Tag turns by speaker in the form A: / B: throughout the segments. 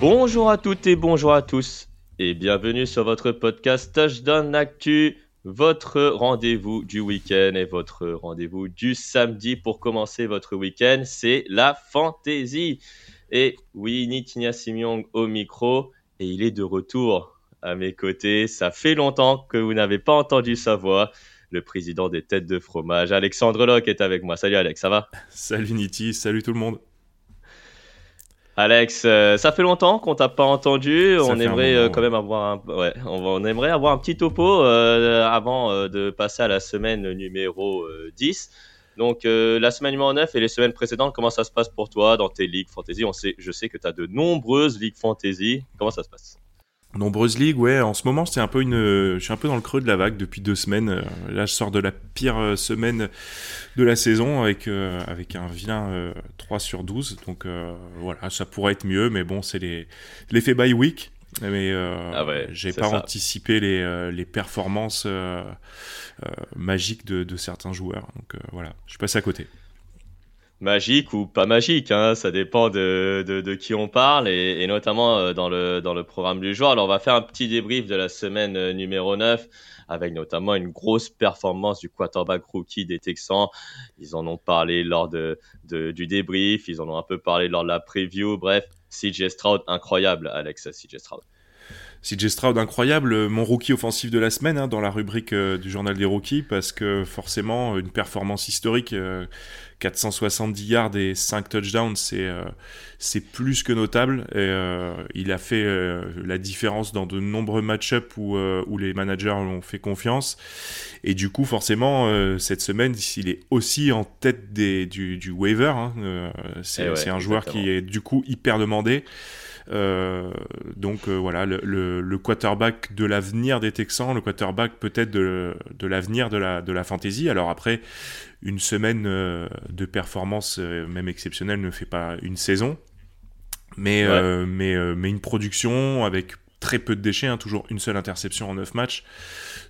A: Bonjour à toutes et bonjour à tous et bienvenue sur votre podcast Touchdown Actu, votre rendez-vous du week-end et votre rendez-vous du samedi pour commencer votre week-end, c'est la fantasy. Et oui, Nitinia Simiong au micro et il est de retour à mes côtés. Ça fait longtemps que vous n'avez pas entendu sa voix. Le président des têtes de fromage, Alexandre Locke, est avec moi. Salut Alex, ça va?
B: Salut Niti, salut tout le monde.
A: Alex, euh, ça fait longtemps qu'on t'a pas entendu.
B: Ça
A: on aimerait euh, quand même avoir un, ouais, on, va- on aimerait avoir un petit topo euh, avant de passer à la semaine numéro euh, 10. Donc la semaine numéro 9 et les semaines précédentes, comment ça se passe pour toi dans tes ligues fantasy? On sait, je sais que tu as de nombreuses ligues fantasy. Comment ça se passe?
B: Nombreuses ligues, ouais. En ce moment, c'est un peu une. Je suis un peu dans le creux de la vague depuis deux semaines. Euh, Là, je sors de la pire euh, semaine de la saison avec euh, avec un vilain euh, 3 sur 12. Donc euh, voilà, ça pourrait être mieux, mais bon, c'est les l'effet bye week. Mais
A: Ah ouais,
B: j'ai pas
A: ça.
B: anticipé les, les performances magiques de, de certains joueurs. Donc voilà, je suis passé à côté.
A: Magique ou pas magique, hein, ça dépend de, qui on parle et, notamment euh, dans le, dans le programme du jour. Alors on va faire un petit débrief de la semaine euh, numéro 9 avec notamment une grosse performance du quarterback rookie des Texans. Ils en ont parlé lors de, du débrief, ils en ont un peu parlé lors de la preview. Bref, CJ Stroud, incroyable, Alex, CJ Stroud.
B: CJ Stroud incroyable, euh, mon rookie offensif de la semaine hein, dans la rubrique euh, du journal des rookies parce que forcément une performance historique, euh, 470 yards et 5 touchdowns, c'est euh, c'est plus que notable. Et, euh, il a fait euh, la différence dans de nombreux match-ups où, euh, où les managers lui ont fait confiance. Et du coup, forcément, euh, cette semaine, il est aussi en tête des, du, du waiver. hein. Euh, c'est
A: Eh ouais,
B: c'est un joueur
A: exactement.
B: qui est du coup hyper demandé. Euh, donc euh, voilà, le, le, le quarterback de l'avenir des Texans, le quarterback peut-être de, de l'avenir de la, de la fantasy. Alors après, une semaine euh, de performance, même exceptionnelle, ne fait pas une saison. Mais,
A: Ouais.
B: mais, mais une production avec très peu de déchets, hein, toujours une seule interception en 9 matchs.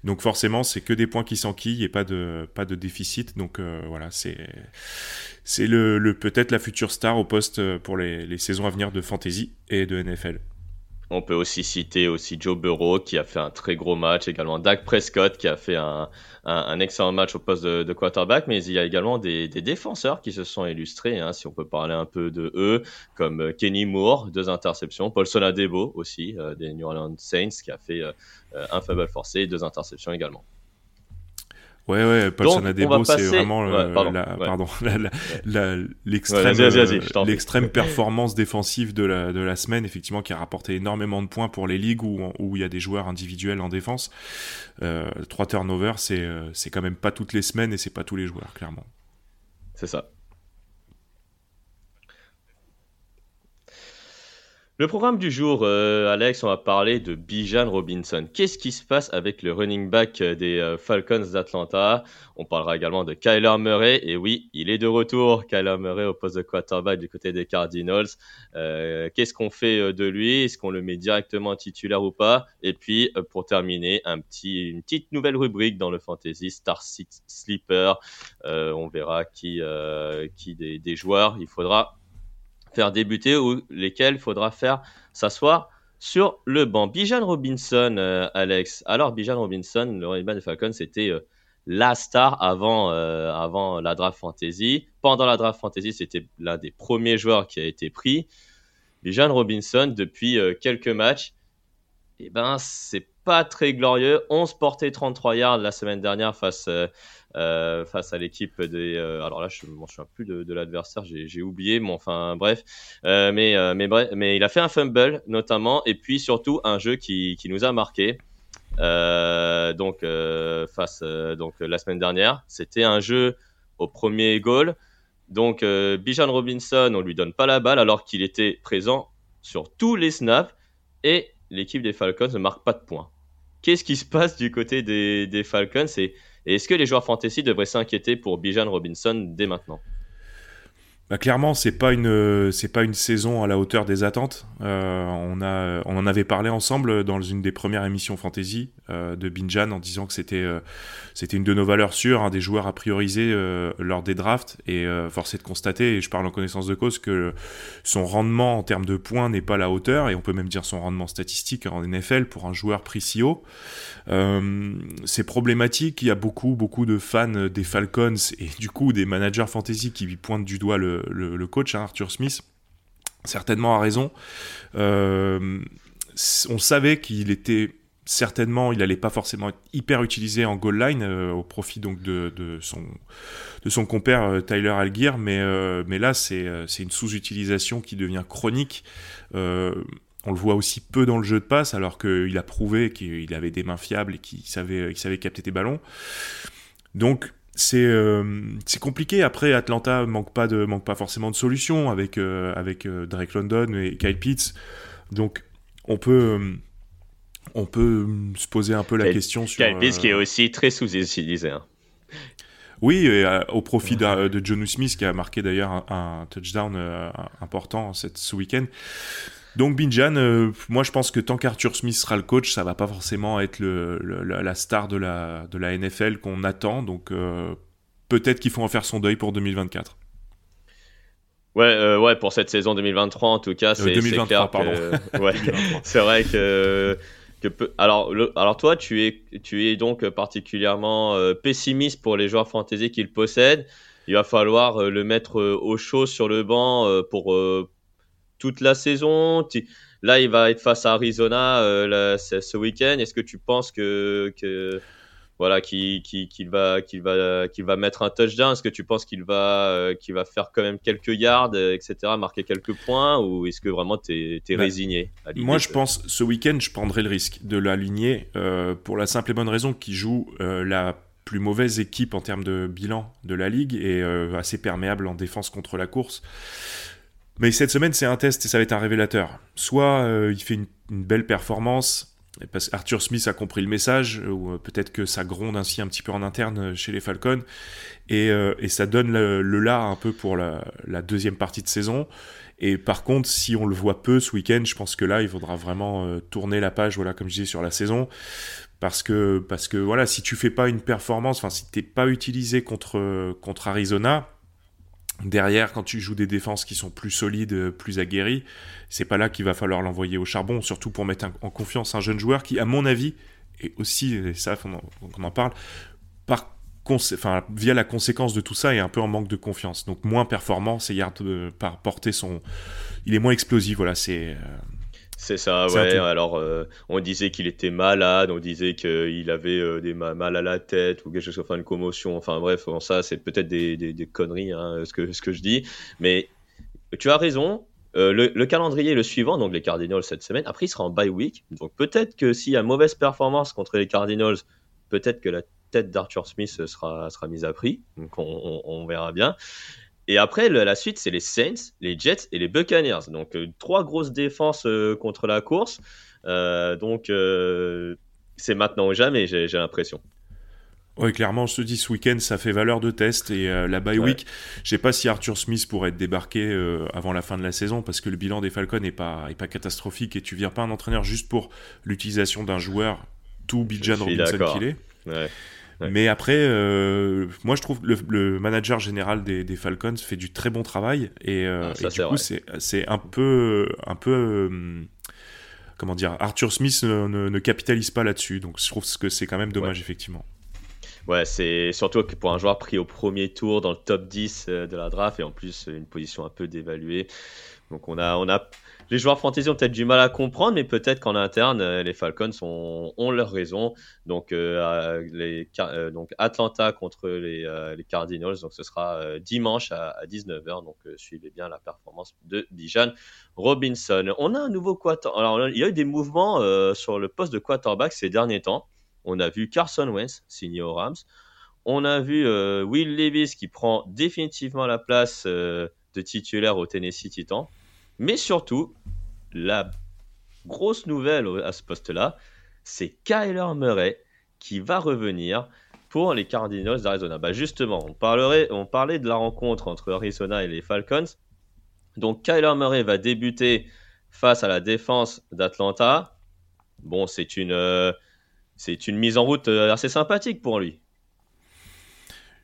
B: Donc forcément, c'est que des points qui s'enquillent et pas de, pas de déficit. Donc euh, voilà, c'est c'est le, peut-être la future star au poste euh, pour les, les saisons à venir de fantasy et de NFL.
A: On peut aussi citer aussi Joe Burrow qui a fait un très gros match, également Dak Prescott qui a fait un, excellent match au poste de, quarterback, mais il y a également des, défenseurs qui se sont illustrés, hein, si on peut parler un peu de eux, comme euh, Kenny Moore, deux interceptions, Paulson Adebo aussi, euh, des New Orleans Saints qui a fait un fumble forcé deux interceptions également.
B: Ouais, ouais, Paulson
A: Donc,
B: Adebo, c'est
A: passer-
B: vraiment
A: Ouais, pardon,
B: la,
A: ouais.
B: pardon, l'extrême performance défensive de la, de la semaine, effectivement, qui a rapporté énormément de points pour les ligues où, où il y a des joueurs individuels en défense. Euh, trois turnovers, c'est euh, c'est quand même pas toutes les semaines et c'est pas tous les joueurs, clairement.
A: C'est ça. Le programme du jour, euh, Alex, on va parler de Bijan Robinson. Qu'est-ce qui se passe avec le running back euh, des euh, Falcons d'Atlanta? On parlera également de Kyler Murray. Et oui, il est de retour, Kyler Murray au poste de quarterback du côté des Cardinals. Euh, Qu'est-ce qu'on fait euh, de lui? Est-ce qu'on le met directement titulaire ou pas? Et puis, pour terminer, un petit, une petite nouvelle rubrique dans le Fantasy Star Sleeper. On verra qui, qui des, des joueurs il faudra faire débuter ou lesquels faudra faire s'asseoir sur le banc. Bijan Robinson, euh, Alex. Alors, Bijan Robinson, le running back des Falcons, c'était euh, la star avant, euh, avant la draft fantasy. Pendant la draft fantasy, c'était l'un des premiers joueurs qui a été pris. Bijan Robinson, depuis quelques matchs, eh ben, c'est pas très glorieux. 11 portées 33 yards la semaine dernière face, face à l'équipe des. alors là, je ne me souviens plus de, l'adversaire, j'ai oublié, mais enfin bref. mais, mais, mais il a fait un fumble notamment, et puis surtout un jeu qui, qui nous a marqué. donc, face, donc la semaine dernière, c'était un jeu au premier goal. Donc, Bijan Robinson, on lui donne pas la balle alors qu'il était présent sur tous les snaps et l'équipe des Falcons ne marque pas de points. Qu'est-ce qui se passe du côté des, Falcons et, est-ce que les joueurs fantasy devraient s'inquiéter pour Bijan Robinson dès maintenant?
B: Bah, clairement, c'est pas c'est pas une saison à la hauteur des attentes. Euh, on a on en avait parlé ensemble dans une des premières émissions fantasy euh, de Binjan en disant que c'était euh, une de nos valeurs sûres, un des joueurs à prioriser lors des drafts et force est de constater et je parle en connaissance de cause que son rendement en termes de points n'est pas à la hauteur et on peut même dire son rendement statistique en NFL pour un joueur pris si haut. c'est problématique. Il y a beaucoup beaucoup de fans des Falcons et du coup des managers fantasy qui lui pointent du doigt le le, coach, hein, Arthur Smith, certainement a raison. Euh, on savait qu'il était certainement, il n'allait pas forcément être hyper utilisé en goal line euh, au profit donc de, son, de son compère euh, Tyler Algier, mais, mais là c'est une sous-utilisation qui devient chronique. on le voit aussi peu dans le jeu de passe, alors qu'il a prouvé qu'il avait des mains fiables et qu'il savait, qu'il savait capter des ballons. Donc euh, c'est compliqué. Après, Atlanta manque pas de manque pas forcément de solutions avec euh, avec euh, Drake London et Kyle Pitts. Donc on peut on peut se poser un peu la question sur
A: Kyle Pitts qui est aussi très sous-utilisé. Hein.
B: Oui, au profit de, John Smith qui a marqué d'ailleurs un, touchdown important cette, ce week-end. Donc Binjan, euh, moi je pense que tant qu'Arthur Smith sera le coach, ça va pas forcément être le, la star de la, de la NFL qu'on attend. Donc euh, peut-être qu'il faut en faire son deuil pour 2024.
A: Ouais, euh, ouais, pour cette saison 2023 en tout cas, c'est clair pardon. ouais, c'est vrai que, que alors, alors toi, tu es, tu es donc particulièrement pessimiste pour les joueurs fantasy qu'il possède. Il va falloir le mettre au chaud sur le banc pour toute la saison Là, il va être face à Arizona euh, ce week-end. Est-ce que tu penses que, voilà, qu'il va, qu'il va, qu'il va mettre un touchdown? Est-ce que tu penses qu'il va, euh, qu'il va faire quand même quelques yards, euh, etc., marquer quelques points? Ou est-ce que vraiment tu es, bah, résigné
B: Moi, je pense ce week-end, je prendrai le risque de l'aligner pour la simple et bonne raison qu'il joue la plus mauvaise équipe en termes de bilan de la ligue et assez perméable en défense contre la course. Mais cette semaine, c'est un test et ça va être un révélateur. Soit euh, il fait une, belle performance, parce qu'Arthur Smith a compris le message, ou euh, peut-être que ça gronde ainsi un petit peu en interne euh, chez les Falcons, et, ça donne le, là un peu pour la, deuxième partie de saison. Et par contre, si on le voit peu ce week-end, je pense que là, il faudra vraiment tourner la page, voilà, comme je disais, sur la saison. Parce que, parce que voilà, si tu fais pas une performance, enfin, si t'es pas utilisé contre, contre Arizona, Derrière, quand tu joues des défenses qui sont plus solides, plus aguerries, c'est pas là qu'il va falloir l'envoyer au charbon, surtout pour mettre en confiance un jeune joueur qui, à mon avis, et aussi, et ça, on en, parle, par enfin, via la conséquence de tout ça, est un peu en manque de confiance. Donc moins performant, c'est euh, par porter son, il est moins explosif. Voilà, c'est euh,
A: c'est ça, ouais. Alors, euh, on disait qu'il était malade, on disait qu'il avait euh, des mal à la tête ou quelque chose, enfin une commotion. Enfin bref, ça, c'est peut-être des, des, conneries, hein, ce, que, ce que je dis. Mais tu as raison. Euh, le, calendrier est le suivant, donc les Cardinals cette semaine. Après, il sera en bye week. Donc peut-être que s'il y a mauvaise performance contre les Cardinals, peut-être que la tête d'Arthur Smith sera, sera mise à prix. Donc on, on verra bien. Et après, la suite, c'est les Saints, les Jets et les Buccaneers. Donc, euh, trois grosses défenses euh, contre la course. Euh, donc, c'est maintenant ou jamais, j'ai l'impression.
B: Oui, clairement, je te dis, ce week-end, ça fait valeur de test. Et la bye week, je sais pas si Arthur Smith pourrait être débarqué avant la fin de la saison, parce que le bilan des Falcons n'est pas, est pas catastrophique. Et tu viens pas un entraîneur juste pour l'utilisation d'un joueur, tout Bijan Robinson qu'il est. Ouais. Mais après, euh, moi je trouve le, le manager général des, des, Falcons fait du très bon travail et, euh, ah, du coup c'est un peu un peu euh, comment dire Arthur Smith ne, ne, capitalise pas là-dessus donc je trouve que c'est quand même dommage effectivement.
A: Ouais, c'est surtout que pour un joueur pris au premier tour dans le top 10 de la draft et en plus une position un peu dévaluée. Donc on a, on a, les joueurs fantasy ont peut-être du mal à comprendre, mais peut-être qu'en interne, euh, les Falcons ont, ont leur raison. Donc, euh, euh, donc Atlanta contre les, Cardinals, donc ce sera dimanche à, 19h. Donc suivez bien la performance de Bijan Robinson. On a un nouveau quarterback. Alors il y a eu des mouvements sur le poste de quarterback ces derniers temps. On a vu Carson Wentz signé aux Rams. On a vu Will Levis qui prend définitivement la place de titulaire au Tennessee Titan. Mais surtout, la grosse nouvelle à ce poste-là, c'est Kyler Murray qui va revenir pour les Cardinals d'Arizona. Bah justement, on, parlait de la rencontre entre Arizona et les Falcons. Donc Kyler Murray va débuter face à la défense d'Atlanta. Bon, c'est une, euh, c'est une mise en route euh, assez sympathique pour lui.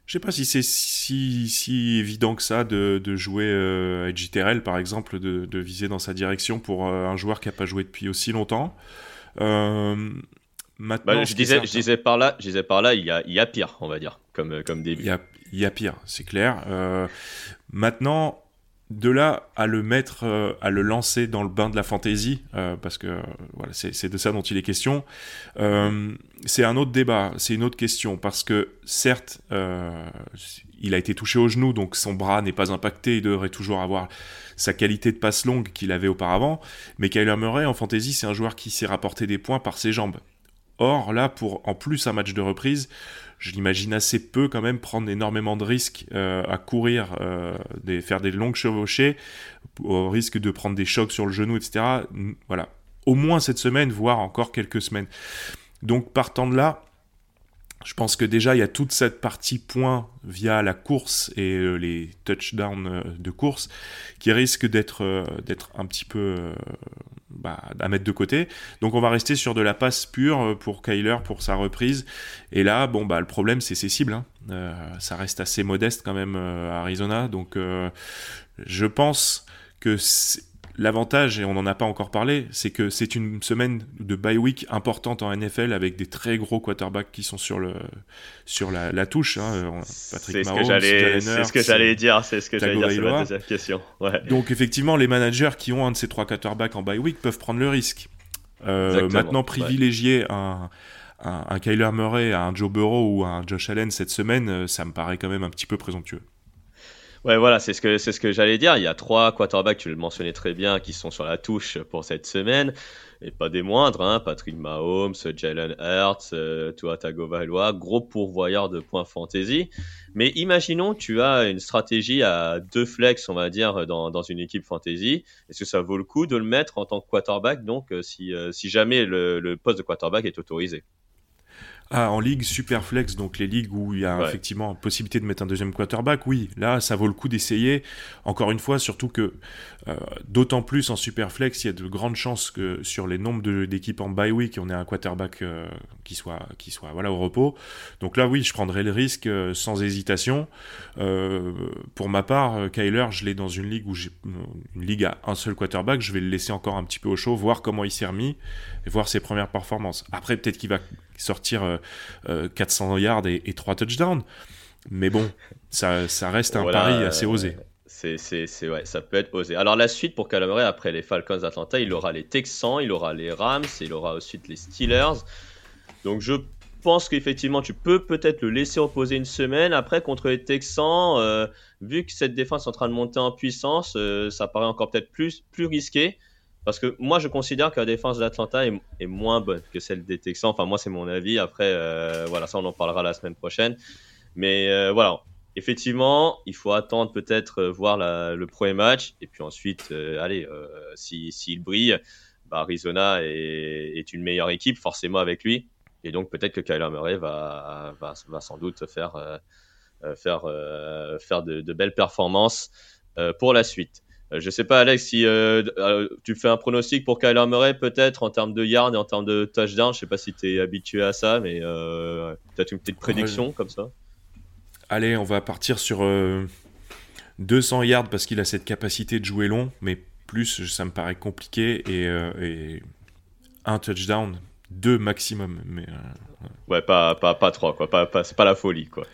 B: Je sais pas si c'est si, si, évident que ça de, de jouer euh, à JTRL, par exemple, de, de, viser dans sa direction pour euh, un joueur qui n'a pas joué depuis aussi longtemps. Euh,
A: maintenant, bah, je, disais, je, disais, par là, je disais par là, il y a, il y a pire, on va dire, comme, comme début.
B: Il y a, il y a pire, c'est clair. maintenant, de là à le mettre, euh, à le lancer dans le bain de la fantaisie, euh, parce que voilà, c'est de ça dont il est question, euh, c'est un autre débat, c'est une autre question, parce que certes, il a été touché au genou, donc son bras n'est pas impacté, il devrait toujours avoir sa qualité de passe longue qu'il avait auparavant, mais Kyler Murray en fantaisie, c'est un joueur qui s'est rapporté des points par ses jambes. Or, là, pour en plus un match de reprise, je l'imagine assez peu quand même prendre énormément de risques euh, à courir, euh, faire des longues chevauchées, au risque de prendre des chocs sur le genou, etc. Voilà. Au moins cette semaine, voire encore quelques semaines. Donc partant de là, je pense que déjà il y a toute cette partie point via la course et euh, les touchdowns de course qui risque d'être d'être un petit peu bah, à mettre de côté. Donc on va rester sur de la passe pure euh, pour Kyler pour sa reprise. Et là, bon bah le problème c'est ses cibles. Hein. Euh, ça reste assez modeste quand même euh, à Arizona. Donc je pense que L'avantage, et on n'en a pas encore parlé, c'est que c'est une semaine de bye week importante en NFL avec des très gros quarterbacks qui sont sur, le, sur la, touche. Hein.
A: Patrick Mahomes, c'est ce que j'allais dire, c'est ce que j'allais dire, c'est ma deuxième question.
B: Donc effectivement, les managers qui ont un de ces trois quarterbacks en bye week peuvent prendre le risque. Euh, maintenant, privilégier un, un, un, Kyler Murray, un Joe Burrow ou un Josh Allen cette semaine, euh, ça me paraît quand même un petit peu présomptueux.
A: Ouais, voilà, c'est ce que c'est ce que j'allais dire. Il y a trois quarterbacks, tu le mentionnais très bien, qui sont sur la touche pour cette semaine, et pas des moindres. Hein, Patrick Mahomes, Jalen Hurts, euh, Tua Tagovailoa, gros pourvoyeur de points fantasy. Mais imaginons, tu as une stratégie à deux flex, on va dire, dans, dans une équipe fantasy. Est-ce que ça vaut le coup de le mettre en tant que quarterback, donc euh, si, euh, si jamais le, le poste de quarterback est autorisé?
B: Ah, en ligue superflex, donc les ligues où il y a effectivement possibilité de mettre un deuxième quarterback, oui, là, ça vaut le coup d'essayer. Encore une fois, surtout que, euh, d'autant plus en superflex, il y a de grandes chances que sur les nombres d'équipes en bye week, on ait un quarterback euh, qui soit, qui soit voilà, au repos. Donc là, oui, je prendrai le risque euh, sans hésitation. pour ma part, Kyler, je l'ai dans une ligue où j'ai une ligue à un seul quarterback, je vais le laisser encore un petit peu au chaud, voir comment il s'est remis et voir ses premières performances. Après, peut-être qu'il va sortir 400 euh, euh, yards et, et 3 touchdowns. Mais bon, ça, ça reste un pari assez osé.
A: C'est, c'est, ouais, ça peut être osé. Alors la suite pour Calamari, après les Falcons d'Atlanta, il aura les Texans, il aura les Rams, il aura ensuite les Steelers. Donc je pense qu'effectivement, tu peux peut-être le laisser reposer une semaine. Après, contre les Texans, euh, vu que cette défense est en train de monter en puissance, ça paraît encore peut-être plus, plus risqué. Parce que moi, je considère que la défense d'Atlanta est, est, moins bonne que celle des Texans. Enfin, moi, c'est mon avis. Après, euh, voilà, ça, on en parlera la semaine prochaine. Mais euh, voilà, effectivement, il faut attendre peut-être euh, voir la, le premier match. Et puis ensuite, euh, allez, s'il si, brille, bah, Arizona est, est, une meilleure équipe, forcément, avec lui. Et donc, peut-être que Kyler Murray va, va, va sans doute faire, faire, faire de, de, belles performances pour la suite. Euh, je sais pas, Alex, si euh, euh, tu fais un pronostic pour Kyler Murray, peut-être en termes de yards et en termes de touchdown. Je sais pas si tu es habitué à ça, mais peut-être une petite prédiction comme ça?
B: Allez, on va partir sur 200 yards parce qu'il a cette capacité de jouer long, mais plus, ça me paraît compliqué. Et, un touchdown, deux maximum. Mais,
A: ouais, pas, pas, pas trois, quoi. Pas, pas, c'est pas la folie, quoi.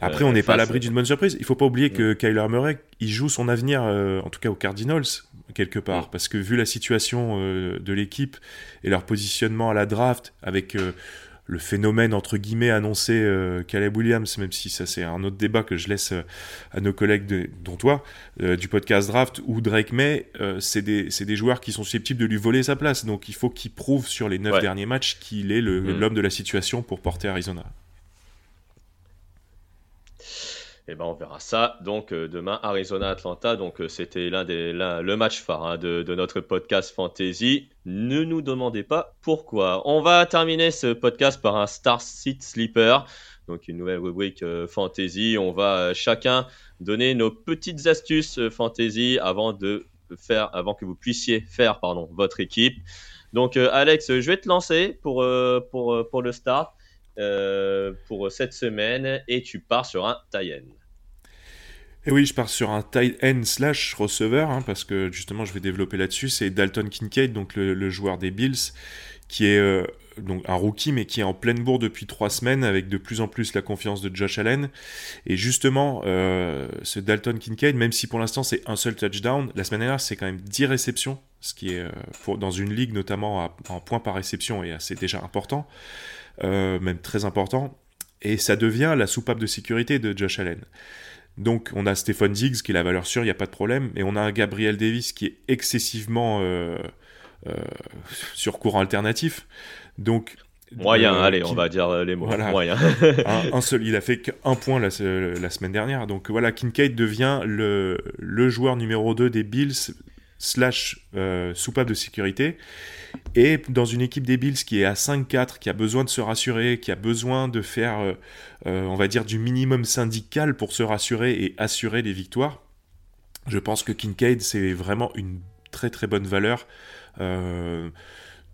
B: Après, on n'est pas à l'abri d'une bonne surprise. Il faut pas oublier que Kyler Murray, il joue son avenir, en tout cas aux Cardinals, quelque part. Parce que vu la situation de l'équipe et leur positionnement à la draft, avec le phénomène entre guillemets annoncé euh, Caleb Williams, même si ça c'est un autre débat que je laisse euh, à nos collègues, dont toi, euh, du podcast Draft, ou Drake May, c'est des, des, joueurs qui sont susceptibles de lui voler sa place. Donc il faut qu'il prouve sur les neuf derniers matchs qu'il est mm. l'homme de la situation pour porter Arizona.
A: Eh ben, on verra ça. Donc, euh, demain, Arizona-Atlanta. Donc, euh, c'était l'un des, le match phare hein, de, notre podcast Fantasy. Ne nous demandez pas pourquoi. On va terminer ce podcast par un Star Seat Sleeper. Donc, une nouvelle rubrique euh, Fantasy. On va chacun donner nos petites astuces Fantasy avant de faire, avant que vous puissiez faire, pardon, votre équipe. Donc, Alex, je vais te lancer pour, pour, pour le start. Euh, pour cette semaine et tu pars sur un tie end.
B: Et oui, je pars sur un tight end slash receveur, hein, parce que justement, je vais développer là-dessus. C'est Dalton Kincaid, donc le, joueur des Bills, qui est euh, donc un rookie, mais qui est en pleine bourre depuis trois semaines, avec de plus en plus la confiance de Josh Allen. Et justement, euh, ce Dalton Kincaid, même si pour l'instant c'est un seul touchdown, la semaine dernière c'est quand même 10 réceptions, ce qui est pour, dans une ligue notamment en points par réception, et c'est déjà important. Euh, même très important, et ça devient la soupape de sécurité de Josh Allen. Donc on a Stephon Diggs qui est la valeur sûre, il n'y a pas de problème, et on a un Gabriel Davis qui est excessivement euh, euh, sur courant alternatif. Donc
A: Moyen, allez, on va dire les mots. Moyen.
B: un, seul, il a fait qu'un point la, la, semaine dernière. Donc voilà, Kincaid devient le, le joueur numéro 2 des Bills slash soupape de sécurité. Et dans une équipe des Bills qui est à 5-4, qui a besoin de se rassurer, qui a besoin de faire, euh, euh, on va dire, du minimum syndical pour se rassurer et assurer les victoires, je pense que Kincaid, c'est vraiment une très très bonne valeur. Euh,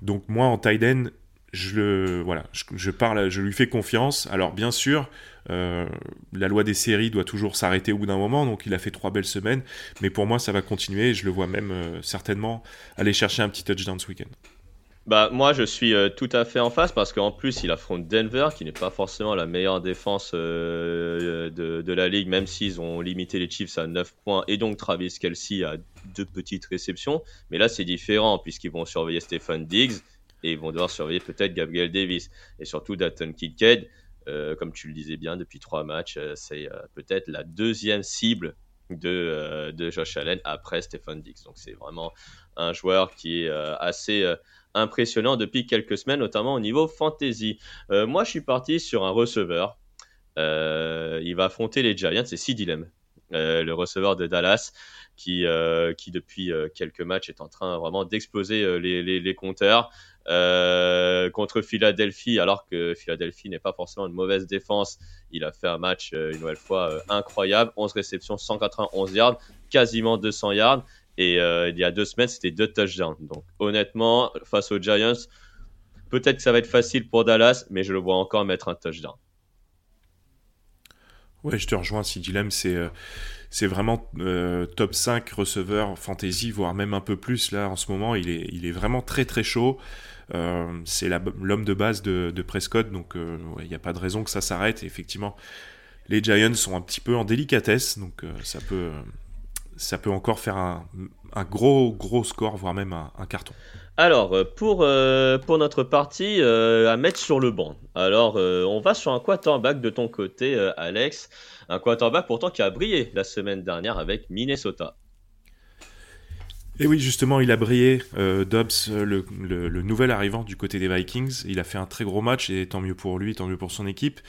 B: donc moi, en tight end, je, voilà, je, parle, je lui fais confiance. Alors bien sûr, la loi des séries doit toujours s'arrêter au bout d'un moment, donc il a fait trois belles semaines, mais pour moi ça va continuer, je le vois même certainement aller chercher un petit touchdown ce week-end.
A: Bah, moi, je suis euh, tout à fait en face parce qu'en plus, il affronte Denver, qui n'est pas forcément la meilleure défense euh, de, de, la ligue, même s'ils ont limité les Chiefs à 9 points et donc Travis Kelsey à deux petites réceptions. Mais là, c'est différent puisqu'ils vont surveiller Stephen Diggs et ils vont devoir surveiller peut-être Gabriel Davis et surtout Dalton Kincaid. Euh, comme tu le disais bien, depuis trois matchs, c'est peut-être la deuxième cible de, de Josh Allen après Stephen Diggs. Donc, c'est vraiment un joueur qui est assez impressionnant depuis quelques semaines, notamment au niveau fantasy. Euh, moi, je suis parti sur un receveur. Euh, il va affronter les Giants, c'est Sid euh, le receveur de Dallas, qui, qui depuis quelques matchs est en train vraiment d'exploser les, les, compteurs. contre Philadelphie, alors que Philadelphie n'est pas forcément une mauvaise défense, il a fait un match une nouvelle fois incroyable. 11 réceptions, 191 yards, quasiment 200 yards. Et euh, il y a deux semaines, c'était deux touchdowns. Donc honnêtement, face aux Giants, peut-être que ça va être facile pour Dallas, mais je le vois encore mettre un touchdown.
B: Ouais, je te rejoins, si Dilem, c'est euh, c'est vraiment euh, top 5 receveur fantasy, voire même un peu plus là en ce moment. Il est, vraiment très très chaud. c'est l'homme de base de, Prescott, donc il n'y a pas de raison que ça s'arrête. Effectivement, les Giants sont un petit peu en délicatesse, donc ça peut ça peut encore faire un, gros, gros score, voire même un, carton.
A: Alors, euh, pour, euh, pour notre partie euh, à mettre sur le banc, alors on va sur un quarterback de ton côté, Alex. Un quarterback pourtant qui a brillé la semaine dernière avec Minnesota.
B: Et oui, justement, il a brillé. Dobbs, le, nouvel arrivant du côté des Vikings, il a fait un très gros match et tant mieux pour lui, tant mieux pour son équipe.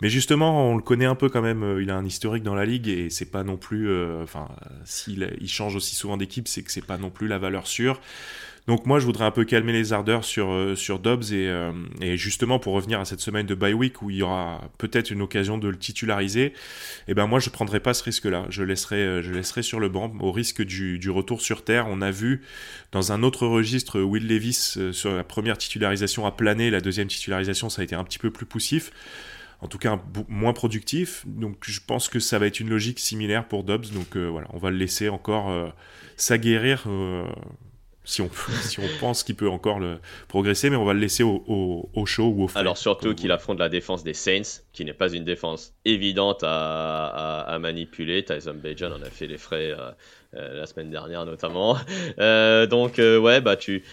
B: Mais justement, on le connaît un peu quand même. Il a un historique dans la ligue et c'est pas non plus. enfin, s'il il change aussi souvent d'équipe, c'est que c'est pas non plus la valeur sûre. Donc moi, je voudrais un peu calmer les ardeurs sur, euh, sur Dobbs et, euh, et, justement pour revenir à cette semaine de bye week où il y aura peut-être une occasion de le titulariser, eh ben moi je prendrai pas ce risque-là. Je laisserai, euh, je laisserai sur le banc au risque du, du, retour sur terre. On a vu dans un autre registre Will Levis sur la première titularisation a plané, la deuxième titularisation ça a été un petit peu plus poussif en tout cas moins productif. Donc je pense que ça va être une logique similaire pour Dobbs. Donc voilà, on va le laisser encore s'aguerrir si on, si on pense qu'il peut encore le progresser, mais on va le laisser au, au, show ou au frais.
A: Alors surtout qu'il affronte la défense des Saints, qui n'est pas une défense évidente à, à, manipuler. Tyson Bajan en a fait les frais euh, euh, la semaine dernière notamment. Euh, donc ouais, bah tu,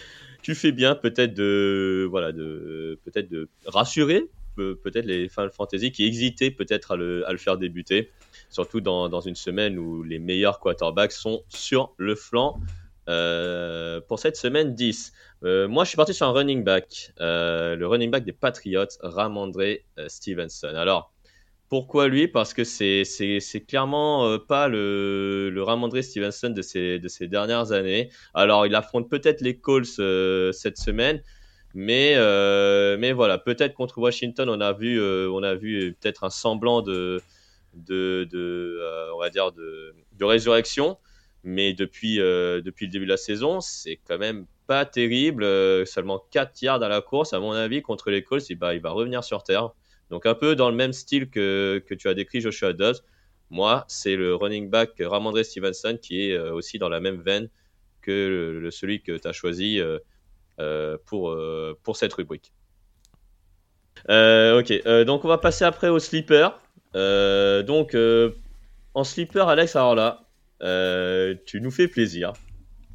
A: tu fais bien peut-être de, voilà, de, peut-être de rassurer peut-être les Final Fantasy qui hésitaient peut-être à le, à le faire débuter surtout dans, dans, une semaine où les meilleurs quarterbacks sont sur le flanc. Euh, pour cette semaine 10. Euh, moi, je suis parti sur un running back, euh, le running back des Patriots, Ramondre Stevenson. Alors, pourquoi lui? Parce que c'est clairement pas le, le Ramondre Stevenson de ces, de ces dernières années. Alors, il affronte peut-être les Colts cette semaine, mais, voilà, peut-être contre Washington, on a vu, peut-être un semblant de résurrection. Mais depuis, euh, depuis le début de la saison, c'est quand même pas terrible. Euh, seulement 4 yards à la course, à mon avis, contre les Colts, il va, revenir sur terre. Donc un peu dans le même style que, que tu as décrit Joshua Dobbs. Moi, c'est le running back Ramondre Stevenson qui est euh, aussi dans la même veine que celui que tu as choisi pour, pour cette rubrique. ok, donc on va passer après au sleeper. donc en sleeper, Alex, alors là, euh, tu nous fais plaisir.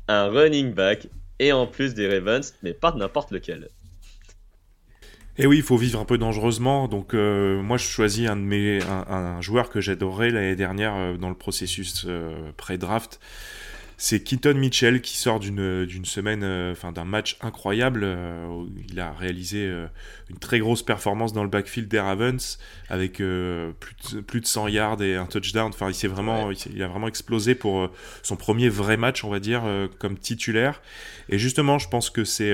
A: Un running back et en plus des Ravens, mais pas n'importe lequel.
B: Et oui, il faut vivre un peu dangereusement. Donc euh, moi, je choisis un, joueur que j'adorais l'année dernière euh, dans le processus pré-draft c'est Keaton Mitchell qui sort d'une semaine, euh, enfin d'un match incroyable. Euh, il a réalisé euh, une très grosse performance dans le backfield des Ravens avec plus, de, plus de 100 yards et un touchdown. Enfin, il, vraiment, il, a vraiment explosé pour son premier vrai match, on va dire, comme titulaire. Et justement, je pense que c'est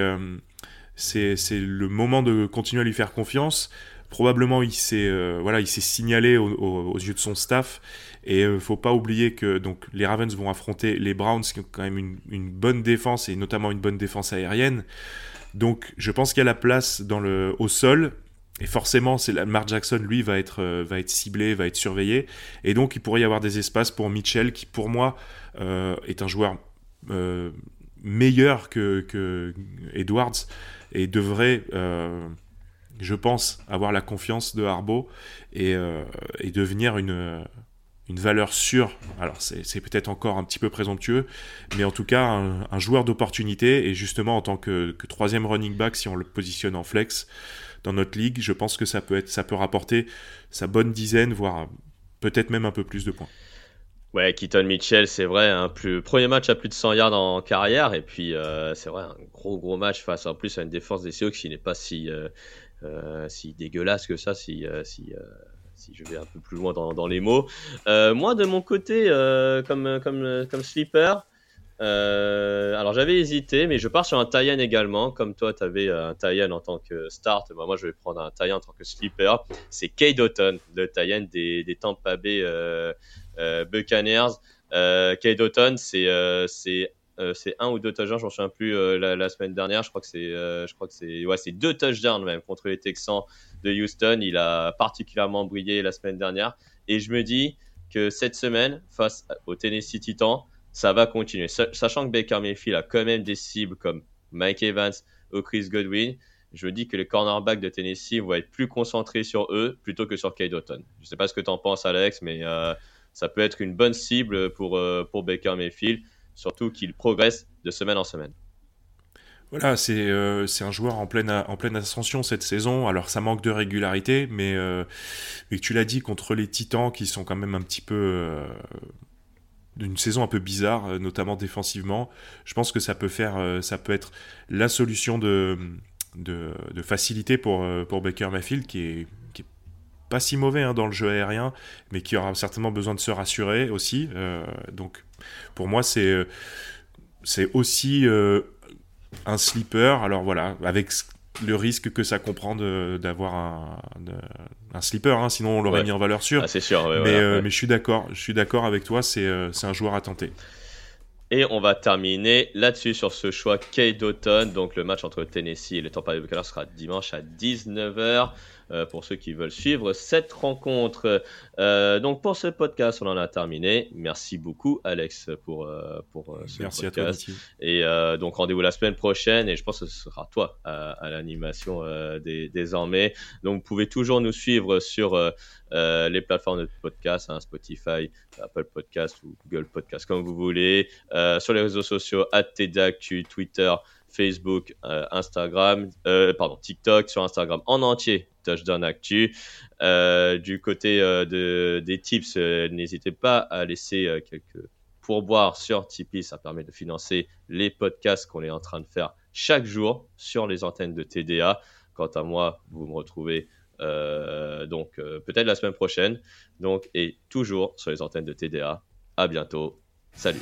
B: c'est le moment de continuer à lui faire confiance. Probablement, il s'est voilà, il s'est signalé aux yeux de son staff et ne euh, faut pas oublier que donc les Ravens vont affronter les Browns qui ont quand même une, bonne défense et notamment une bonne défense aérienne. Donc je pense qu'il y a la place au sol. Et forcément, c'est Mark Jackson, lui, va être, euh, va être ciblé, va être surveillé. Et donc, il pourrait y avoir des espaces pour Mitchell, qui, pour moi, euh, est un joueur meilleur que, Edwards et devrait, je pense, avoir la confiance de Harbaugh et devenir une, une valeur sûre. Alors c'est peut-être encore un petit peu présomptueux, mais en tout cas un, joueur d'opportunité et justement en tant que, troisième running back, si on le positionne en flex dans notre ligue, je pense que ça peut être, ça peut rapporter sa bonne dizaine, voire peut-être même un peu plus de points.
A: Ouais, Keaton Mitchell, c'est vrai, un plus, premier match à plus de 100 yards en carrière, et puis euh, c'est vrai, un gros gros match face en plus à une défense des Seahawks qui n'est pas si, euh, euh, si dégueulasse que ça, si, si si je vais un peu plus loin dans, les mots. Euh, moi, de mon côté, euh, comme, comme, comme sleeper, euh, alors j'avais hésité, mais je pars sur un tie également. Comme toi, tu avais un tie en tant que start, moi je vais prendre un tie en tant que sleeper. C'est Kay Doughton, le tie des, des Tampa Bay Buccaneers. Kay c'est c'est un ou deux touchdowns, je m'en souviens plus la, semaine dernière. Je crois que c'est, je crois que c'est, ouais, c'est deux touchdowns même contre les Texans de Houston. Il a particulièrement brillé la semaine dernière. Et je me dis que cette semaine, face au Tennessee Titans, ça va continuer. Sachant que Baker Mayfield a quand même des cibles comme Mike Evans ou Chris Godwin, je me dis que les cornerbacks de Tennessee vont être plus concentrés sur eux plutôt que sur Kate Doughton. Je ne sais pas ce que tu en penses, Alex, mais euh, ça peut être une bonne cible pour, euh, pour Baker Mayfield, surtout qu'il progresse de semaine en semaine.
B: Voilà, euh, c'est un joueur en pleine, en pleine ascension cette saison. Alors ça manque de régularité, mais, euh, mais tu l'as dit contre les Titans qui sont quand même un petit peu euh, d'une saison un peu bizarre, euh, notamment défensivement. Je pense que ça peut faire, ça peut être la solution de, facilité pour, pour Baker Mayfield qui est, qui est pas si mauvais hein, dans le jeu aérien, mais qui aura certainement besoin de se rassurer aussi. donc pour moi c'est c'est aussi un slipper. Alors voilà, avec le risque que ça comprend d'avoir un, un, slipper, hein, sinon on l'aurait mis en valeur sûre.
A: Ah, c'est sûr,
B: mais, euh, mais, je suis d'accord, je suis d'accord avec toi, euh, c'est un joueur à tenter.
A: Et on va terminer là-dessus sur ce choix Kay Doughton. Donc le match entre Tennessee et le Tampa Bay Buccaneers sera dimanche à 19h. Pour ceux qui veulent suivre cette rencontre. donc pour ce podcast, on en a terminé. Merci beaucoup Alex pour, pour ce
B: Merci
A: podcast.
B: à toi,
A: Et donc rendez-vous la semaine prochaine et je pense que ce sera toi à, l'animation désormais. Donc vous pouvez toujours nous suivre sur les plateformes de podcast, hein, Spotify, Apple Podcast ou Google Podcast, comme vous voulez. sur les réseaux sociaux, TDActu, Twitter, Facebook, euh, Instagram, euh, pardon, TikTok, sur Instagram en entier, Touchdown Actu. Euh, du côté de, des tips, n'hésitez pas à laisser quelques pourboires sur Tipeee, ça permet de financer les podcasts qu'on est en train de faire chaque jour sur les antennes de TDA. Quant à moi, vous me retrouvez donc peut-être la semaine prochaine, donc et toujours sur les antennes de TDA. À bientôt, salut.